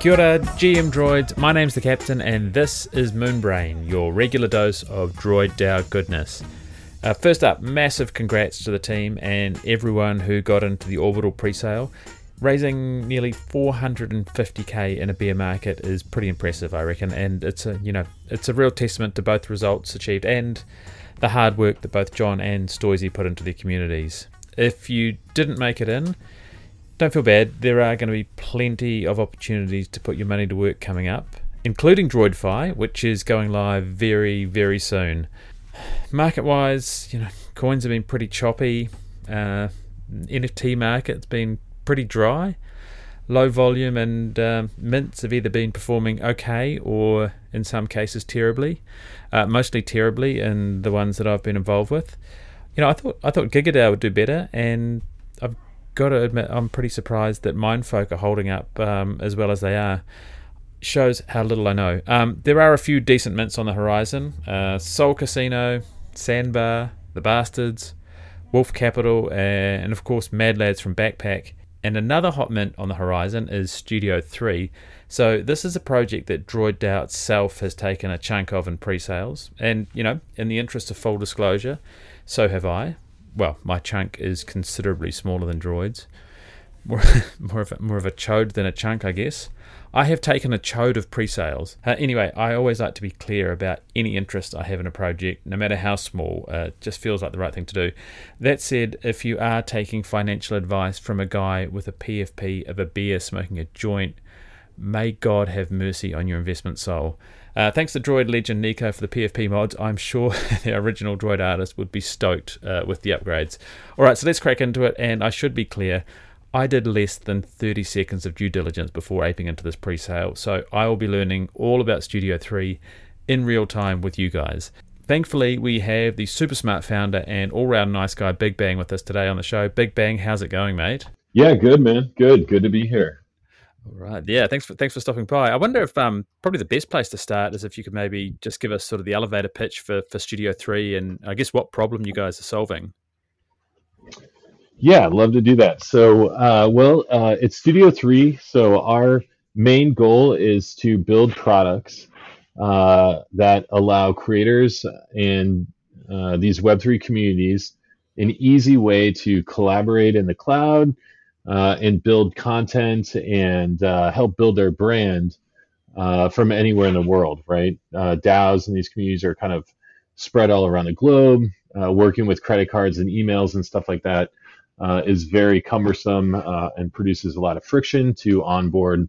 Kia ora, GM Droids. My name's the Captain, and this is Moonbrain, your regular dose of Droid DAO goodness. Uh, first up, massive congrats to the team and everyone who got into the orbital pre-sale. Raising nearly 450k in a bear market is pretty impressive, I reckon, and it's a you know it's a real testament to both results achieved and the hard work that both John and Stoisy put into their communities. If you didn't make it in, don't feel bad. There are going to be plenty of opportunities to put your money to work coming up, including DroidFi, which is going live very, very soon. Market wise, you know, coins have been pretty choppy. Uh, NFT market's been pretty dry. Low volume and um, mints have either been performing okay or, in some cases, terribly. Uh, mostly terribly in the ones that I've been involved with. You know, I thought I thought GigaDAO would do better, and I've got to admit I'm pretty surprised that Mindfolk are holding up um, as well as they are. Shows how little I know. Um, there are a few decent mints on the horizon: uh, Soul Casino, Sandbar, The Bastards, Wolf Capital, and of course Mad Lads from Backpack. And another hot mint on the horizon is Studio 3. So this is a project that Droid DAO itself has taken a chunk of in pre-sales. And, you know, in the interest of full disclosure, so have I. Well, my chunk is considerably smaller than Droid's. More, more, of a, more of a chode than a chunk, I guess. I have taken a chode of pre sales. Uh, anyway, I always like to be clear about any interest I have in a project, no matter how small. Uh, it just feels like the right thing to do. That said, if you are taking financial advice from a guy with a PFP of a beer smoking a joint, may God have mercy on your investment soul. Uh, thanks to Droid legend Nico for the PFP mods. I'm sure the original Droid artist would be stoked uh, with the upgrades. All right, so let's crack into it. And I should be clear I did less than 30 seconds of due diligence before aping into this pre sale, so I will be learning all about Studio 3 in real time with you guys. Thankfully, we have the super smart founder and all round nice guy, Big Bang, with us today on the show. Big Bang, how's it going, mate? Yeah, good, man. Good. Good to be here. All right. Yeah. Thanks for thanks for stopping by. I wonder if um probably the best place to start is if you could maybe just give us sort of the elevator pitch for for Studio Three and I guess what problem you guys are solving. Yeah, love to do that. So, uh, well, uh, it's Studio 3. So, our main goal is to build products uh, that allow creators and uh, these Web3 communities an easy way to collaborate in the cloud uh, and build content and uh, help build their brand from anywhere in the world, right? DAOs and these communities are kind of spread all around the globe, working with credit cards and emails and stuff like that uh, is very cumbersome uh, and produces a lot of friction to onboard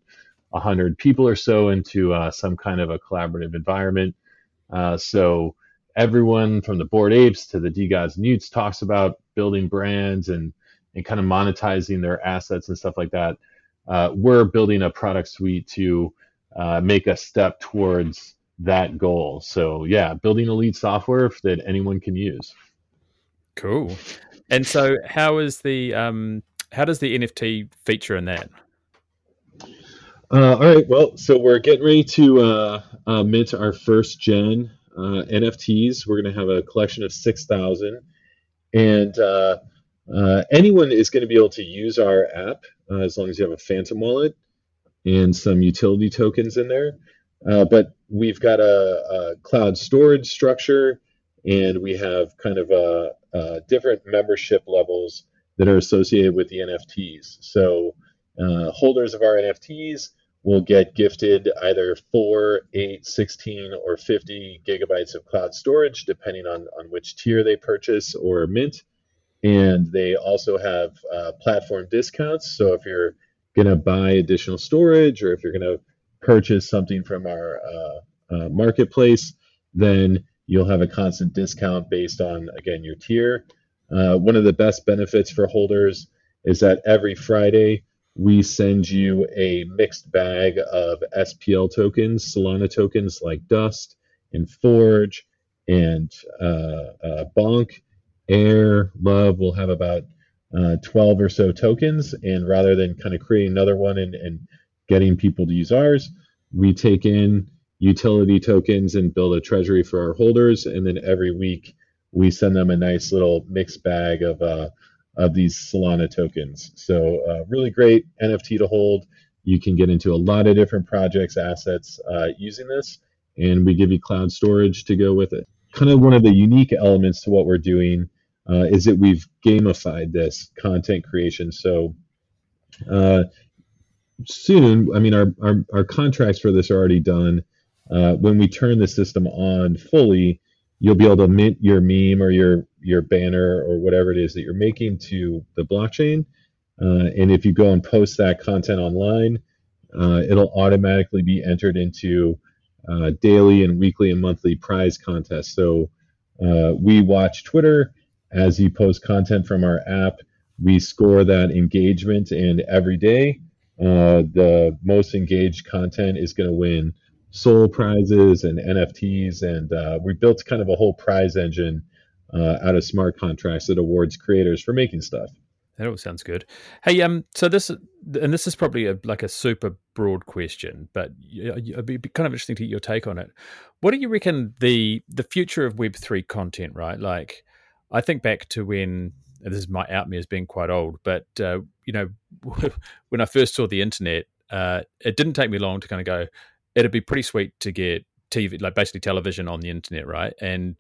100 people or so into uh, some kind of a collaborative environment. Uh, so everyone from the Bored Apes to the DeGods and y00ts talks about building brands and, and kind of monetizing their assets and stuff like that. Uh, we're building a product suite to uh, make a step towards that goal. So yeah, building elite software that anyone can use. Cool. And so, how is the um, how does the NFT feature in that? Uh, all right. Well, so we're getting ready to uh, uh, mint our first gen uh, NFTs. We're going to have a collection of six thousand, and uh, uh, anyone is going to be able to use our app as long as you have a Phantom wallet and some utility tokens in there. but we've got a, a cloud storage structure, and we have kind of a, uh, different membership levels that are associated with the NFTs. So uh, holders of our NFTs will get gifted either 4, 8, 16, or 50 gigabytes of cloud storage, depending on, on which tier they purchase or mint. And they also have uh, platform discounts. So if you're going to buy additional storage or if you're going to purchase something from our uh, uh, marketplace, then you'll have a constant discount based on, again, your tier. Uh, one of the best benefits for holders is that every Friday we send you a mixed bag of SPL tokens, Solana tokens like Dust and Forge and uh, uh, Bonk. Air, Love will have about uh, 12 or so tokens. And rather than kind of creating another one and, and getting people to use ours, we take in utility tokens and build a treasury for our holders. And then every week we send them a nice little mixed bag of uh, of these Solana tokens. So uh, really great NFT to hold. you can get into a lot of different projects, assets uh, using this, and we give you cloud storage to go with it. Kind of one of the unique elements to what we're doing uh, is that we've gamified this content creation. So uh, soon, I mean, our, our, our, contracts for this are already done. Uh, when we turn the system on fully, you'll be able to mint your meme or your your banner or whatever it is that you're making to the blockchain. Uh, and if you go and post that content online, uh, it'll automatically be entered into uh, daily and weekly and monthly prize contests. So we watch Twitter as you post content from our app. We score that engagement, and every day, uh, the most engaged content is going to win SOL prizes and NFTs. And uh, we built kind of a whole prize engine uh, out of smart contracts that awards creators for making stuff. That all sounds good. Hey, um, so this and this is probably a, like a super broad question, but it'd be kind of interesting to get your take on it. What do you reckon the the future of Web three content? Right, like I think back to when this is my out me as being quite old, but uh, you know, when I first saw the internet, uh, it didn't take me long to kind of go. It'd be pretty sweet to get TV, like basically television on the internet, right? And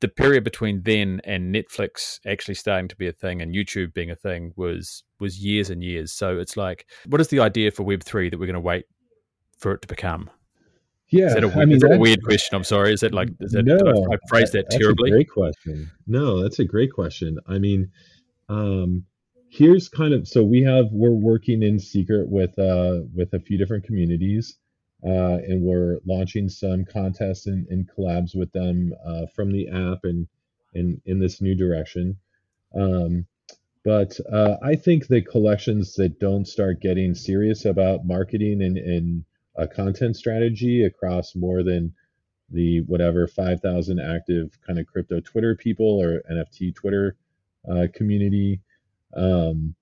the period between then and Netflix actually starting to be a thing and YouTube being a thing was was years and years. So it's like, what is the idea for Web three that we're going to wait for it to become? Yeah, is that a, I mean, that a weird question? I'm sorry. Is it like is that, no, I, I phrased that, that terribly? great question. No, that's a great question. I mean, um, here's kind of so we have we're working in secret with uh with a few different communities uh, and we're launching some contests and, and collabs with them uh, from the app and in in this new direction. Um, but uh, I think the collections that don't start getting serious about marketing and, and a content strategy across more than the whatever 5,000 active kind of crypto Twitter people or NFT Twitter uh, community. Um,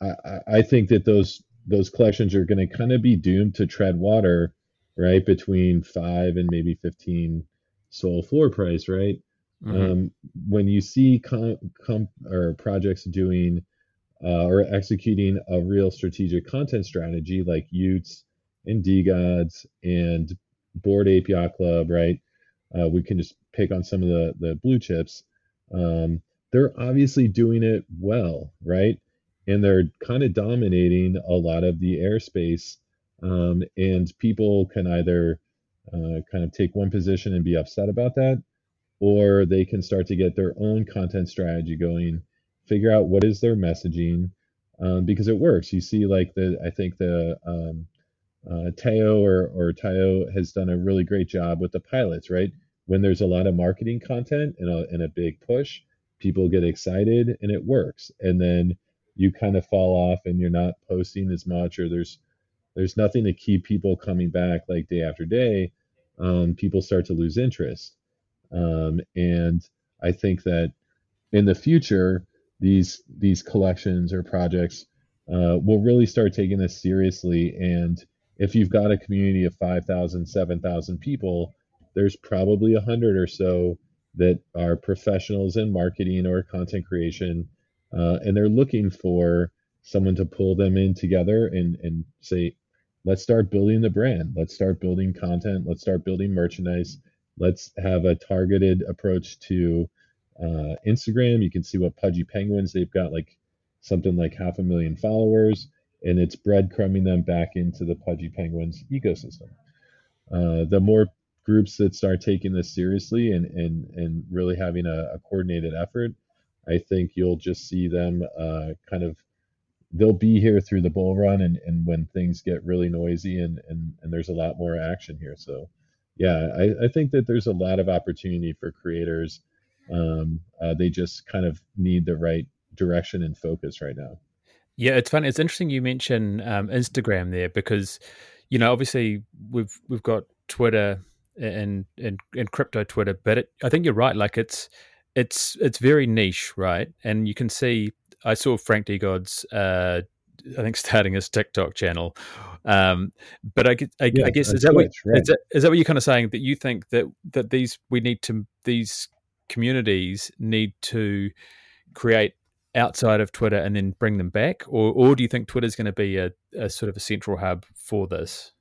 I, I think that those those collections are going to kind of be doomed to tread water right? Between five and maybe 15 SOL floor price, right? Mm-hmm. Um, when you see com, com, or projects doing uh, or executing a real strategic content strategy like y00ts and DeGods and Board Yacht Club, right? Uh, we can just pick on some of the, the blue chips. Um, they're obviously doing it well, right? And they're kind of dominating a lot of the airspace um, and people can either uh, kind of take one position and be upset about that, or they can start to get their own content strategy going, figure out what is their messaging, um, because it works. You see, like the I think the um, uh, or or has done a really great job with the pilots, right? When there's a lot of marketing content and a, and a big push, people get excited and it works. And then you kind of fall off and you're not posting as much, or there's there's nothing to keep people coming back like day after day, um, people start to lose interest. Um, and I think that in the future, these these collections or projects uh, will really start taking this seriously. And if you've got a community of 5,000, 7,000 people, there's probably a hundred or so that are professionals in marketing or content creation, uh, and they're looking for someone to pull them in together and and say, let's start building the brand. Let's start building content. Let's start building merchandise. Let's have a targeted approach to uh, Instagram. You can see what Pudgy Penguins, they've got like something like half a million followers, and it's breadcrumbing them back into the Pudgy Penguins ecosystem. Uh, the more groups that start taking this seriously and, and, and really having a, a coordinated effort, I think you'll just see them uh, kind of they'll be here through the bull run and, and when things get really noisy and, and, and there's a lot more action here. So yeah, I, I think that there's a lot of opportunity for creators. Um, uh, they just kind of need the right direction and focus right now. Yeah, it's funny. It's interesting you mention um, Instagram there because, you know, obviously we've we've got Twitter and and and crypto Twitter, but it, I think you're right. Like it's it's it's very niche, right? And you can see I saw Frank DeGods, uh, I think starting his TikTok channel. Um, but I, I, yeah, I guess is that, what, right. is that is that what you're kind of saying that you think that that these we need to these communities need to create outside of Twitter and then bring them back, or or do you think Twitter is going to be a, a sort of a central hub for this?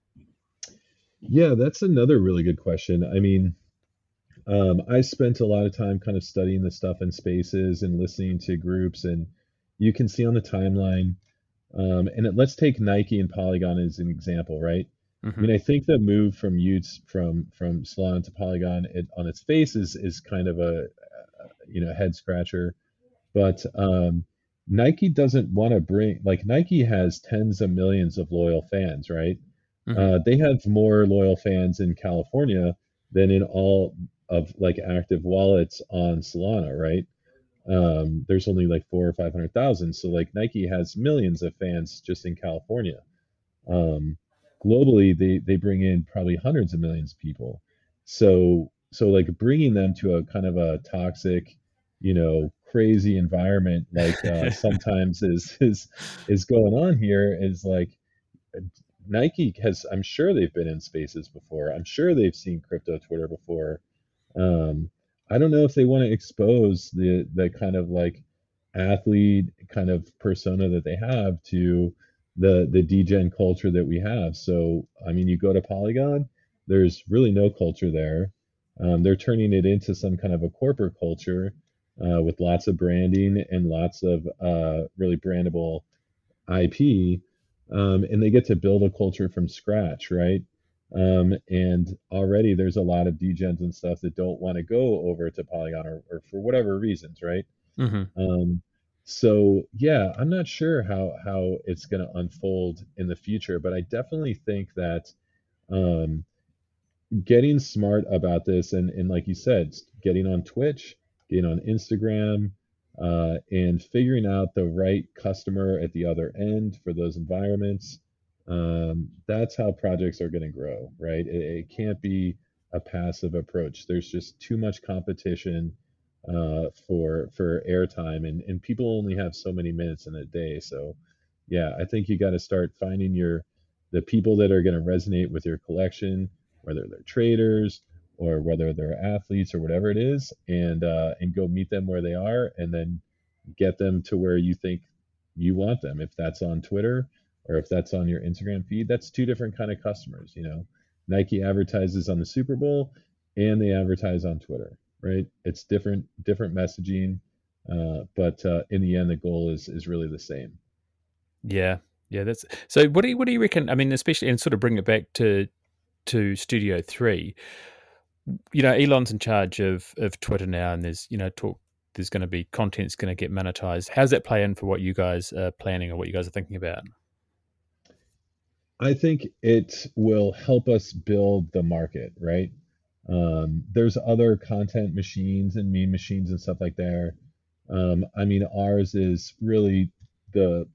Yeah, that's another really good question. I mean, um, I spent a lot of time kind of studying the stuff in spaces and listening to groups, and you can see on the timeline. Um, and it, let's take Nike and Polygon as an example, right? Mm-hmm. I mean, I think the move from y00ts from from Solana to Polygon it, on its face is is kind of a, a you know head scratcher, but um, Nike doesn't want to bring like Nike has tens of millions of loyal fans, right? Mm-hmm. Uh, they have more loyal fans in California than in all of like active wallets on Solana, right? Um, there's only like four or five hundred thousand. So like Nike has millions of fans just in California. Um, globally, they they bring in probably hundreds of millions of people. So so like bringing them to a kind of a toxic, you know, crazy environment like uh, sometimes is is is going on here is like Nike has, I'm sure they've been in spaces before. I'm sure they've seen crypto Twitter before. Um, I don't know if they want to expose the the kind of like athlete kind of persona that they have to the the degen culture that we have. So I mean, you go to Polygon, there's really no culture there. Um, they're turning it into some kind of a corporate culture uh, with lots of branding and lots of uh, really brandable IP um, and they get to build a culture from scratch, right? Um, and already there's a lot of degens and stuff that don't want to go over to Polygon or, or for whatever reasons, right? Mm-hmm. Um, so yeah, I'm not sure how how it's going to unfold in the future, but I definitely think that um, getting smart about this and and like you said, getting on Twitch, getting on Instagram, uh, and figuring out the right customer at the other end for those environments. Um, that's how projects are going to grow, right? It, it, can't be a passive approach. There's just too much competition uh, for for airtime, and and people only have so many minutes in a day. So, yeah, I think you got to start finding your the people that are going to resonate with your collection, whether they're traders, or whether they're athletes or whatever it is, and uh, and go meet them where they are, and then get them to where you think you want them. If that's on Twitter or if that's on your Instagram feed, that's two different kind of customers. You know, Nike advertises on the Super Bowl, and they advertise on Twitter, right? It's different different messaging, uh, but uh, in the end, the goal is is really the same. Yeah, yeah. That's so. What do you what do you reckon? I mean, especially and sort of bring it back to to Studio Three you know, Elon's in charge of of Twitter now, and there's you know talk. There's going to be content's going to get monetized. How's that play in for what you guys are planning or what you guys are thinking about? I think it will help us build the market, right? Um, there's other content machines and meme machines and stuff like there. Um, I mean, ours is really the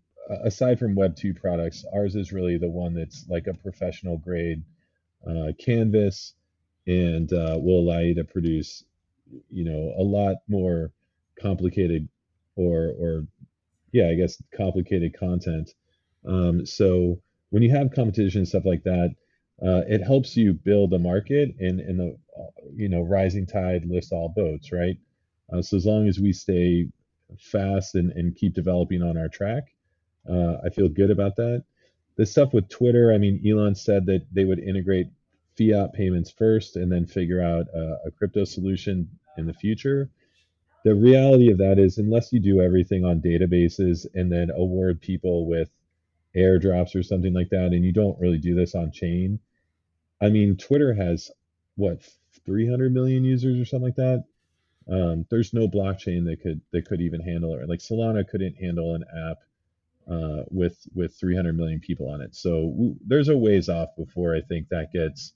aside from Web two products, ours is really the one that's like a professional grade uh, canvas and uh, will allow you to produce, you know, a lot more complicated or or yeah, I guess complicated content. Um, so when you have competition and stuff like that, uh, it helps you build a market, and and the you know rising tide lifts all boats, right? Uh, so as long as we stay fast and, and keep developing on our track, uh, I feel good about that. The stuff with Twitter, I mean, Elon said that they would integrate fiat payments first and then figure out a, a crypto solution in the future. The reality of that is, unless you do everything on databases and then award people with airdrops or something like that, and you don't really do this on chain, I mean, Twitter has what 300 million users or something like that. Um, there's no blockchain that could that could even handle it. Like Solana couldn't handle an app uh, with with 300 million people on it. So w- there's a ways off before I think that gets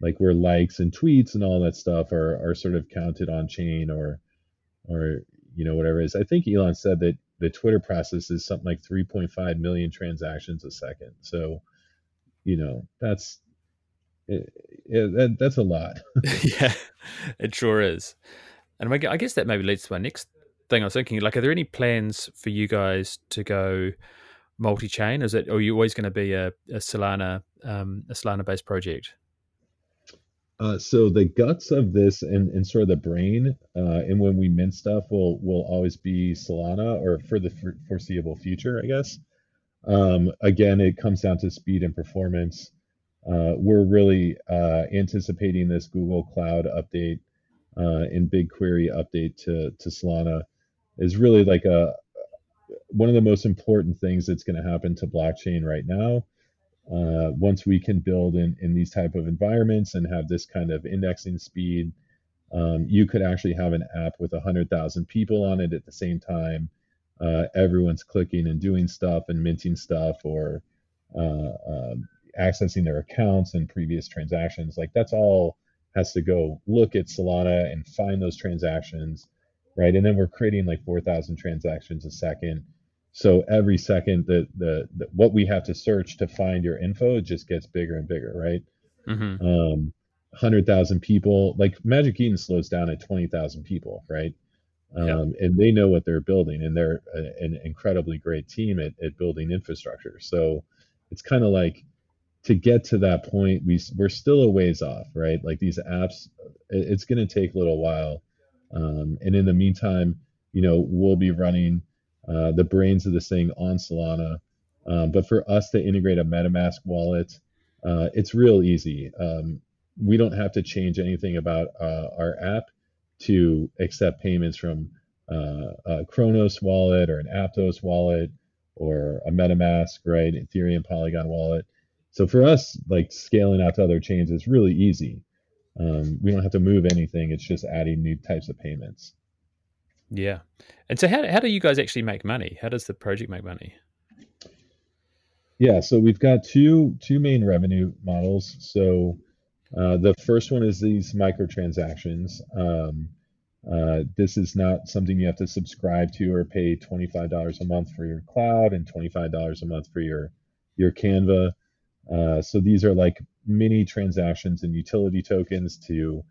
like where likes and tweets and all that stuff are are sort of counted on chain or or you know whatever it is. I think Elon said that the Twitter process is something like 3.5 million transactions a second. So you know that's it, it, that, that's a lot. yeah, it sure is. And I guess that maybe leads to my next thing I was thinking. Like, are there any plans for you guys to go multi-chain? Is it, or are you always going to be a, a Solana, um, a Solana-based project? Uh, so the guts of this and, and sort of the brain, uh, and when we mint stuff, will will always be Solana, or for the foreseeable future, I guess. Um, again, it comes down to speed and performance. Uh, we're really uh, anticipating this Google Cloud update uh, and BigQuery update to to Solana is really like a one of the most important things that's going to happen to blockchain right now. Uh, once we can build in, in these type of environments and have this kind of indexing speed, um, you could actually have an app with 100,000 people on it at the same time. Uh, everyone's clicking and doing stuff and minting stuff or uh, um, accessing their accounts and previous transactions. Like that's all has to go look at Solana and find those transactions, right? And then we're creating like 4,000 transactions a second. So every second that the, the, what we have to search to find your info just gets bigger and bigger, right? Mm-hmm. Um, 100,000 people, like Magic Eden slows down at 20,000 people, right? Um, yeah. And they know what they're building, and they're a, an incredibly great team at, at building infrastructure. So it's kind of like to get to that point, we we're still a ways off, right? Like these apps, it's going to take a little while, um, and in the meantime, you know, we'll be running uh, the brains of this thing on Solana. Um, but for us to integrate a MetaMask wallet, uh, it's real easy. Um, we don't have to change anything about uh, our app to accept payments from uh, a Cronos wallet or an Aptos wallet or a MetaMask, right? Ethereum Polygon wallet. So for us, like scaling out to other chains is really easy. Um, we don't have to move anything. It's just adding new types of payments. Yeah. And so how, how do you guys actually make money? How does the project make money? Yeah, so we've got two two main revenue models. So uh, the first one is these microtransactions. Um, uh, this is not something you have to subscribe to or pay $25 a month for your cloud and $25 a month for your your Canva. Uh, so these are like mini transactions and utility tokens to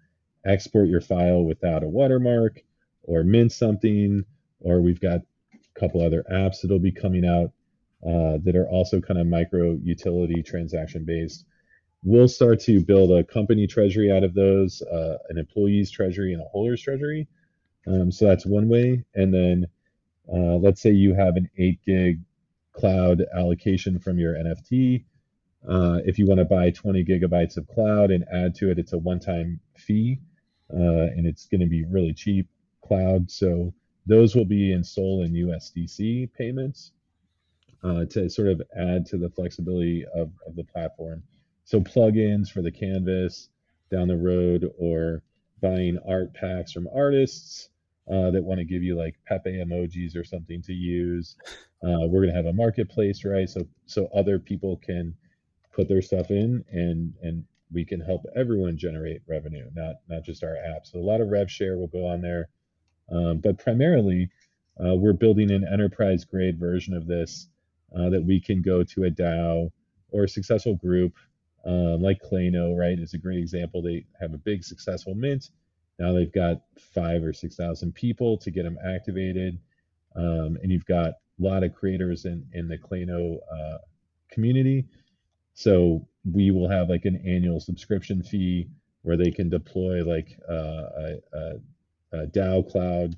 export your file without a watermark or mint something. Or we've got a couple other apps that'll be coming out uh, that are also kind of micro utility transaction based. We'll start to build a company treasury out of those, uh, an employee's treasury, and a holder's treasury. Um, so that's one way. And then uh, let's say you have an 8 gig cloud allocation from your NFT. Uh, if you want to buy 20 gigabytes of cloud and add to it, it's a one time fee uh, and it's going to be really cheap cloud. So those will be in SOL and USDC payments uh, to sort of add to the flexibility of, of the platform. So plugins for the canvas down the road or buying art packs from artists uh, that want to give you like Pepe emojis or something to use. Uh, we're going to have a marketplace, right? So so other people can put their stuff in and and we can help everyone generate revenue, not not just our app. So a lot of rev share will go on there, um, but primarily uh, we're building an enterprise grade version of this uh, that we can go to a DAO or a successful group uh, like Clayno, right? Is a great example. They have a big successful mint. Now they've got five or six thousand people to get them activated, um, and you've got a lot of creators in in the Clayno uh, community so we will have like an annual subscription fee where they can deploy like uh, a, a, a DAO cloud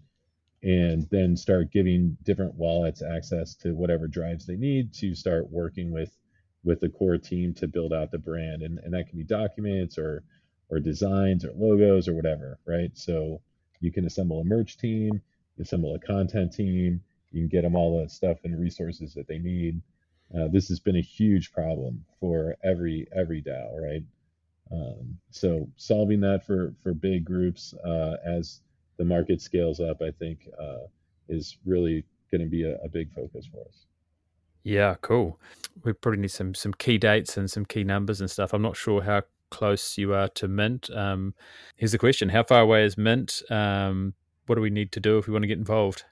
and then start giving different wallets access to whatever drives they need to start working with with the core team to build out the brand. And, and that can be documents or or designs or logos or whatever right? So you can assemble a merch team assemble a content team you can get them all the stuff and resources that they need. Uh, this has been a huge problem for every every DAO, right? Um, so solving that for for big groups uh, as the market scales up, I think, uh, is really going to be a, a, big focus for us. Yeah, cool. We probably need some some key dates and some key numbers and stuff. I'm not sure how close you are to Mint. Um, here's the question: How far away is Mint? Um, what do we need to do if we want to get involved?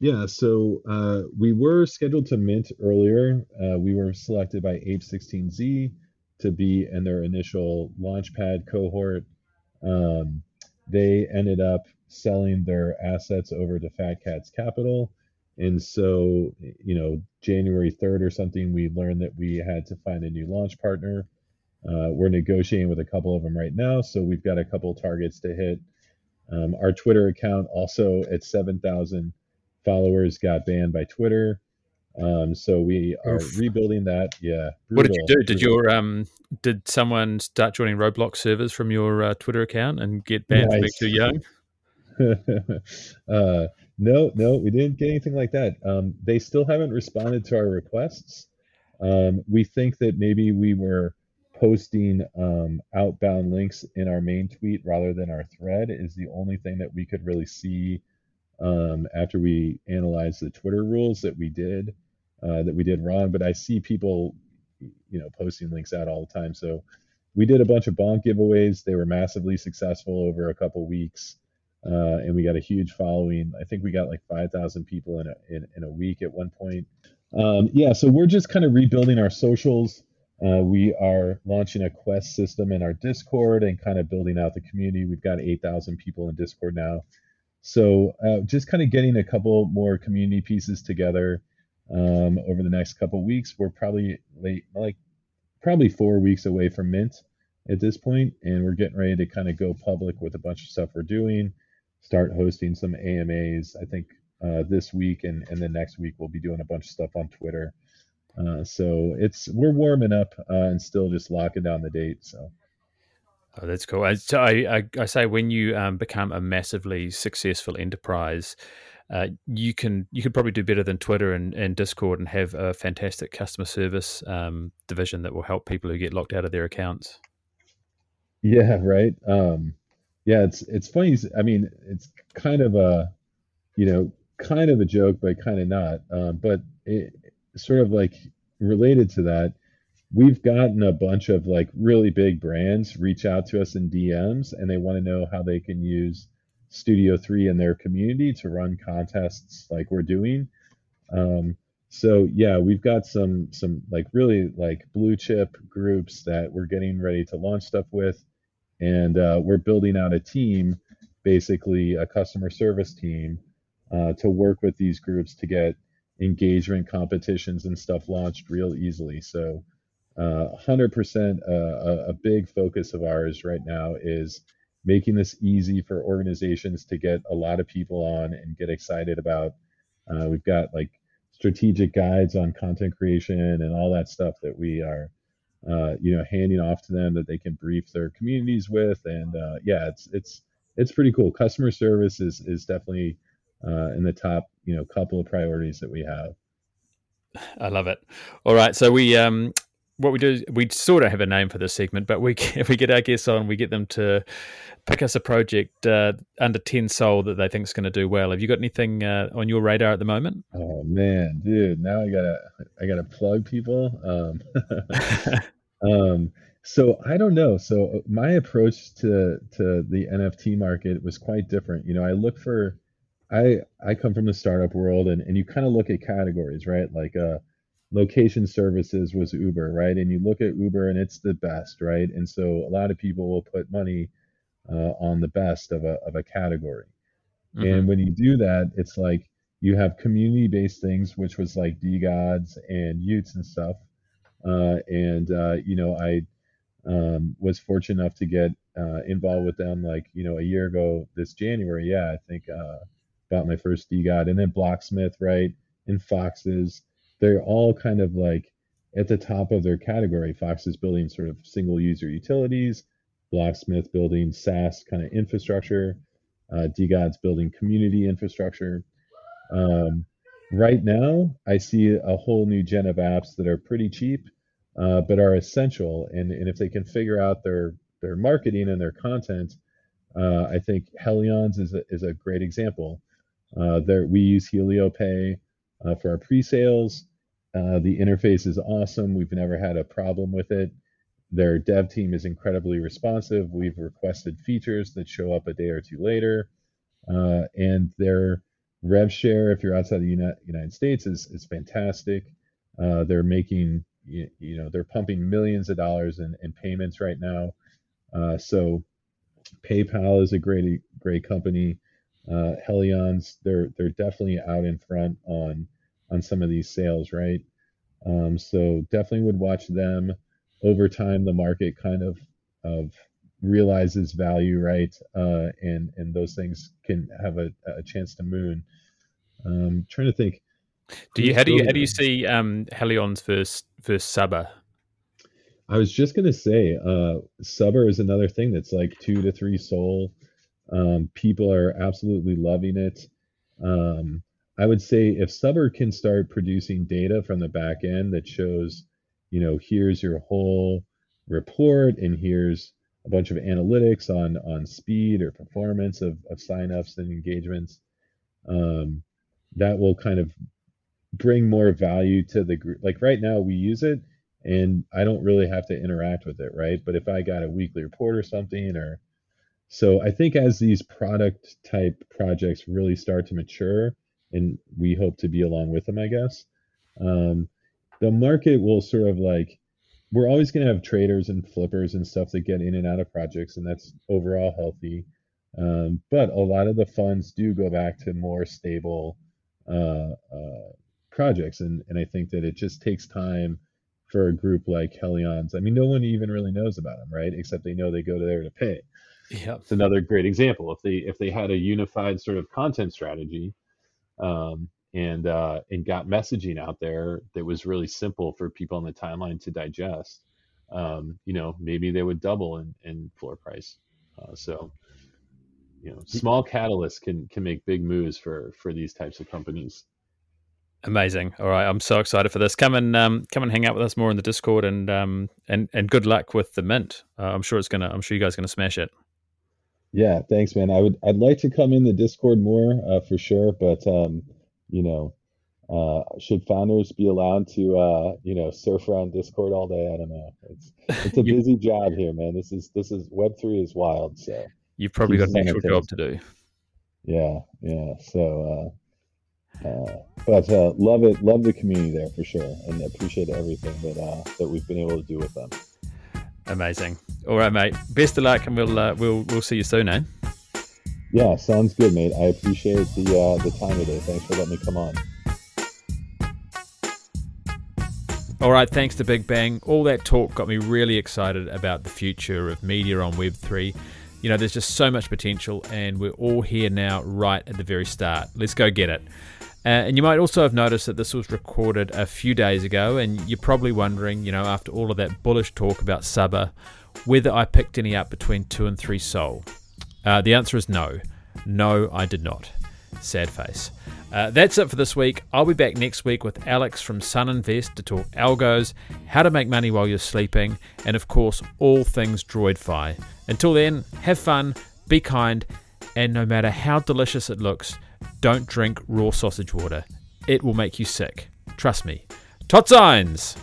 Yeah, so uh, we were scheduled to mint earlier. Uh, we were selected by Ape16Z to be in their initial launchpad cohort. Um, they ended up selling their assets over to Fat Cats Capital. And so, you know, January 3rd or something, we learned that we had to find a new launch partner. Uh, we're negotiating with a couple of them right now, so we've got a couple targets to hit. Um, our Twitter account also at 7,000 followers got banned by Twitter. Um, so we are Oof. rebuilding that. Yeah. Brutal, what did you do? Did your um did someone start joining Roblox servers from your uh, Twitter account and get banned nice. for being too young? uh, no, no, we didn't get anything like that. Um, they still haven't responded to our requests. Um, we think that maybe we were posting um, outbound links in our main tweet rather than our thread is the only thing that we could really see um, after we analyzed the Twitter rules that we did uh, that we did wrong. But I see people, you know, posting links out all the time. So we did a bunch of bonk giveaways. They were massively successful over a couple weeks. Uh, and we got a huge following. I think we got like 5,000 people in a, in, in a week at one point. Um, yeah, so we're just kind of rebuilding our socials. Uh, we are launching a quest system in our Discord and kind of building out the community. We've got 8,000 people in Discord now. So uh, just kind of getting a couple more community pieces together um, over the next couple weeks. We're probably late, like probably four weeks away from Mint at this point, and we're getting ready to kind of go public with a bunch of stuff we're doing. Start hosting some AMAs. I think uh, this week and and then next week we'll be doing a bunch of stuff on Twitter. Uh, so it's we're warming up uh, and still just locking down the date. So. Oh, that's cool. So I, I, I say when you um, become a massively successful enterprise, uh, you can you could probably do better than Twitter and, and Discord and have a fantastic customer service um, division that will help people who get locked out of their accounts. Yeah, right. Um, yeah, it's it's funny. I mean, it's kind of a you know kind of a joke, but kind of not. Uh, but it, sort of like related to that, we've gotten a bunch of like really big brands reach out to us in DMs, and they want to know how they can use Studio Three in their community to run contests like we're doing. Um, so yeah, we've got some some like really like blue chip groups that we're getting ready to launch stuff with, and uh, we're building out a team, basically a customer service team uh, to work with these groups to get engagement competitions and stuff launched real easily. So, uh, 100% uh, a, a big focus of ours right now is making this easy for organizations to get a lot of people on and get excited about. Uh, we've got like strategic guides on content creation and all that stuff that we are, uh, you know, handing off to them that they can brief their communities with. And uh, yeah, it's it's it's pretty cool. Customer service is is definitely uh, in the top, you know, couple of priorities that we have. I love it. All right, so we um, what we do we sort of have a name for this segment, but we if we get our guests on, we get them to pick us a project uh, under ten SOL that they think is going to do well. Have you got anything uh, on your radar at the moment? Oh man, dude, now I gotta I gotta plug people. Um, um, so I don't know. So my approach to to the NFT market was quite different. You know, I look for I I come from the startup world, and and you kind of look at categories, right? Like uh, location services was Uber, right? And you look at Uber, and it's the best, right? And so a lot of people will put money uh, on the best of a of a category. Mm-hmm. And when you do that, it's like you have community based things, which was like DeGods and y00ts and stuff. Uh, and uh, you know, I um, was fortunate enough to get uh, involved with them like you know a year ago this January. Yeah, I think uh, got my first DeGod and then Blocksmith, right, and Foxes. They're all kind of like at the top of their category. Fox is building sort of single user utilities, Blocksmith building SaaS kind of infrastructure, uh, DeGod's building community infrastructure. Um, right now, I see a whole new gen of apps that are pretty cheap, uh, but are essential. And, and if they can figure out their their marketing and their content, uh, I think Helions is a, is a great example. Uh, there, we use HelioPay uh, for our pre-sales. Uh, the interface is awesome. We've never had a problem with it. Their dev team is incredibly responsive. We've requested features that show up a day or two later, uh, and their rev share, if you're outside the United States, is is fantastic. Uh, they're making you, you, know they're pumping millions of dollars in, in payments right now. Uh, so PayPal is a great great company uh, Helions, they're they're definitely out in front on on some of these sales, right? Um, so definitely would watch them. over time the market kind of of realizes value, right? Uh, and and those things can have a, a chance to moon. Um, trying to think. Do you how do you how do you see um, Helions versus versus Subber? I was just gonna say, uh, Subber is another thing that's like two to three SOL. Um, people are absolutely loving it. Um, I would say if Subber can start producing data from the back end that shows, you know, here's your whole report and here's a bunch of analytics on on speed or performance of, of signups and engagements, um, that will kind of bring more value to the group. Like right now, we use it and I don't really have to interact with it, right? But if I got a weekly report or something, or so I think as these product type projects really start to mature, and we hope to be along with them, I guess, um, the market will sort of like we're always going to have traders and flippers and stuff that get in and out of projects, and that's overall healthy. Um, but a lot of the funds do go back to more stable uh, uh, projects, and and I think that it just takes time for a group like Helions. I mean, no one even really knows about them, right? Except they know they go to there to pay. Yeah, it's another great example. If they if they had a unified sort of content strategy, um, and uh, and got messaging out there that was really simple for people on the timeline to digest, um, you know, maybe they would double in, in floor price. Uh, so, you know, small catalysts can can make big moves for for these types of companies. Amazing. All right, I'm so excited for this. Come and um, come and hang out with us more in the Discord, and um, and and good luck with the mint. Uh, I'm sure it's gonna. I'm sure you guys are gonna smash it. Yeah, thanks, man. I would. I'd like to come in the Discord more uh, for sure, but um, you know, uh, should founders be allowed to uh, you know surf around Discord all day? I don't know. It's it's a busy job here, man. This is this is Web three is wild. So you've probably got an actual job to do. Yeah, yeah. So. Uh, uh, but uh, love it, love the community there for sure, and appreciate everything that uh, that we've been able to do with them. Amazing. All right, mate. Best of luck, and we'll uh, we'll we'll see you soon, eh? Yeah, sounds good, mate. I appreciate the uh, the time today. Thanks for letting me come on. All right, thanks to Big Bang. All that talk got me really excited about the future of media on Web3. You know, there's just so much potential, and we're all here now, right at the very start. Let's go get it. Uh, and you might also have noticed that this was recorded a few days ago, and you're probably wondering, you know, after all of that bullish talk about Subber, whether I picked any up between two and three SOL. Uh, the answer is no. No, I did not. Sad face. Uh, that's it for this week. I'll be back next week with Alex from Sun Invest to talk algos, how to make money while you're sleeping, and of course, all things DroidFi. Until then, have fun, be kind, and no matter how delicious it looks, don't drink raw sausage water. It will make you sick. Trust me. Tot signs!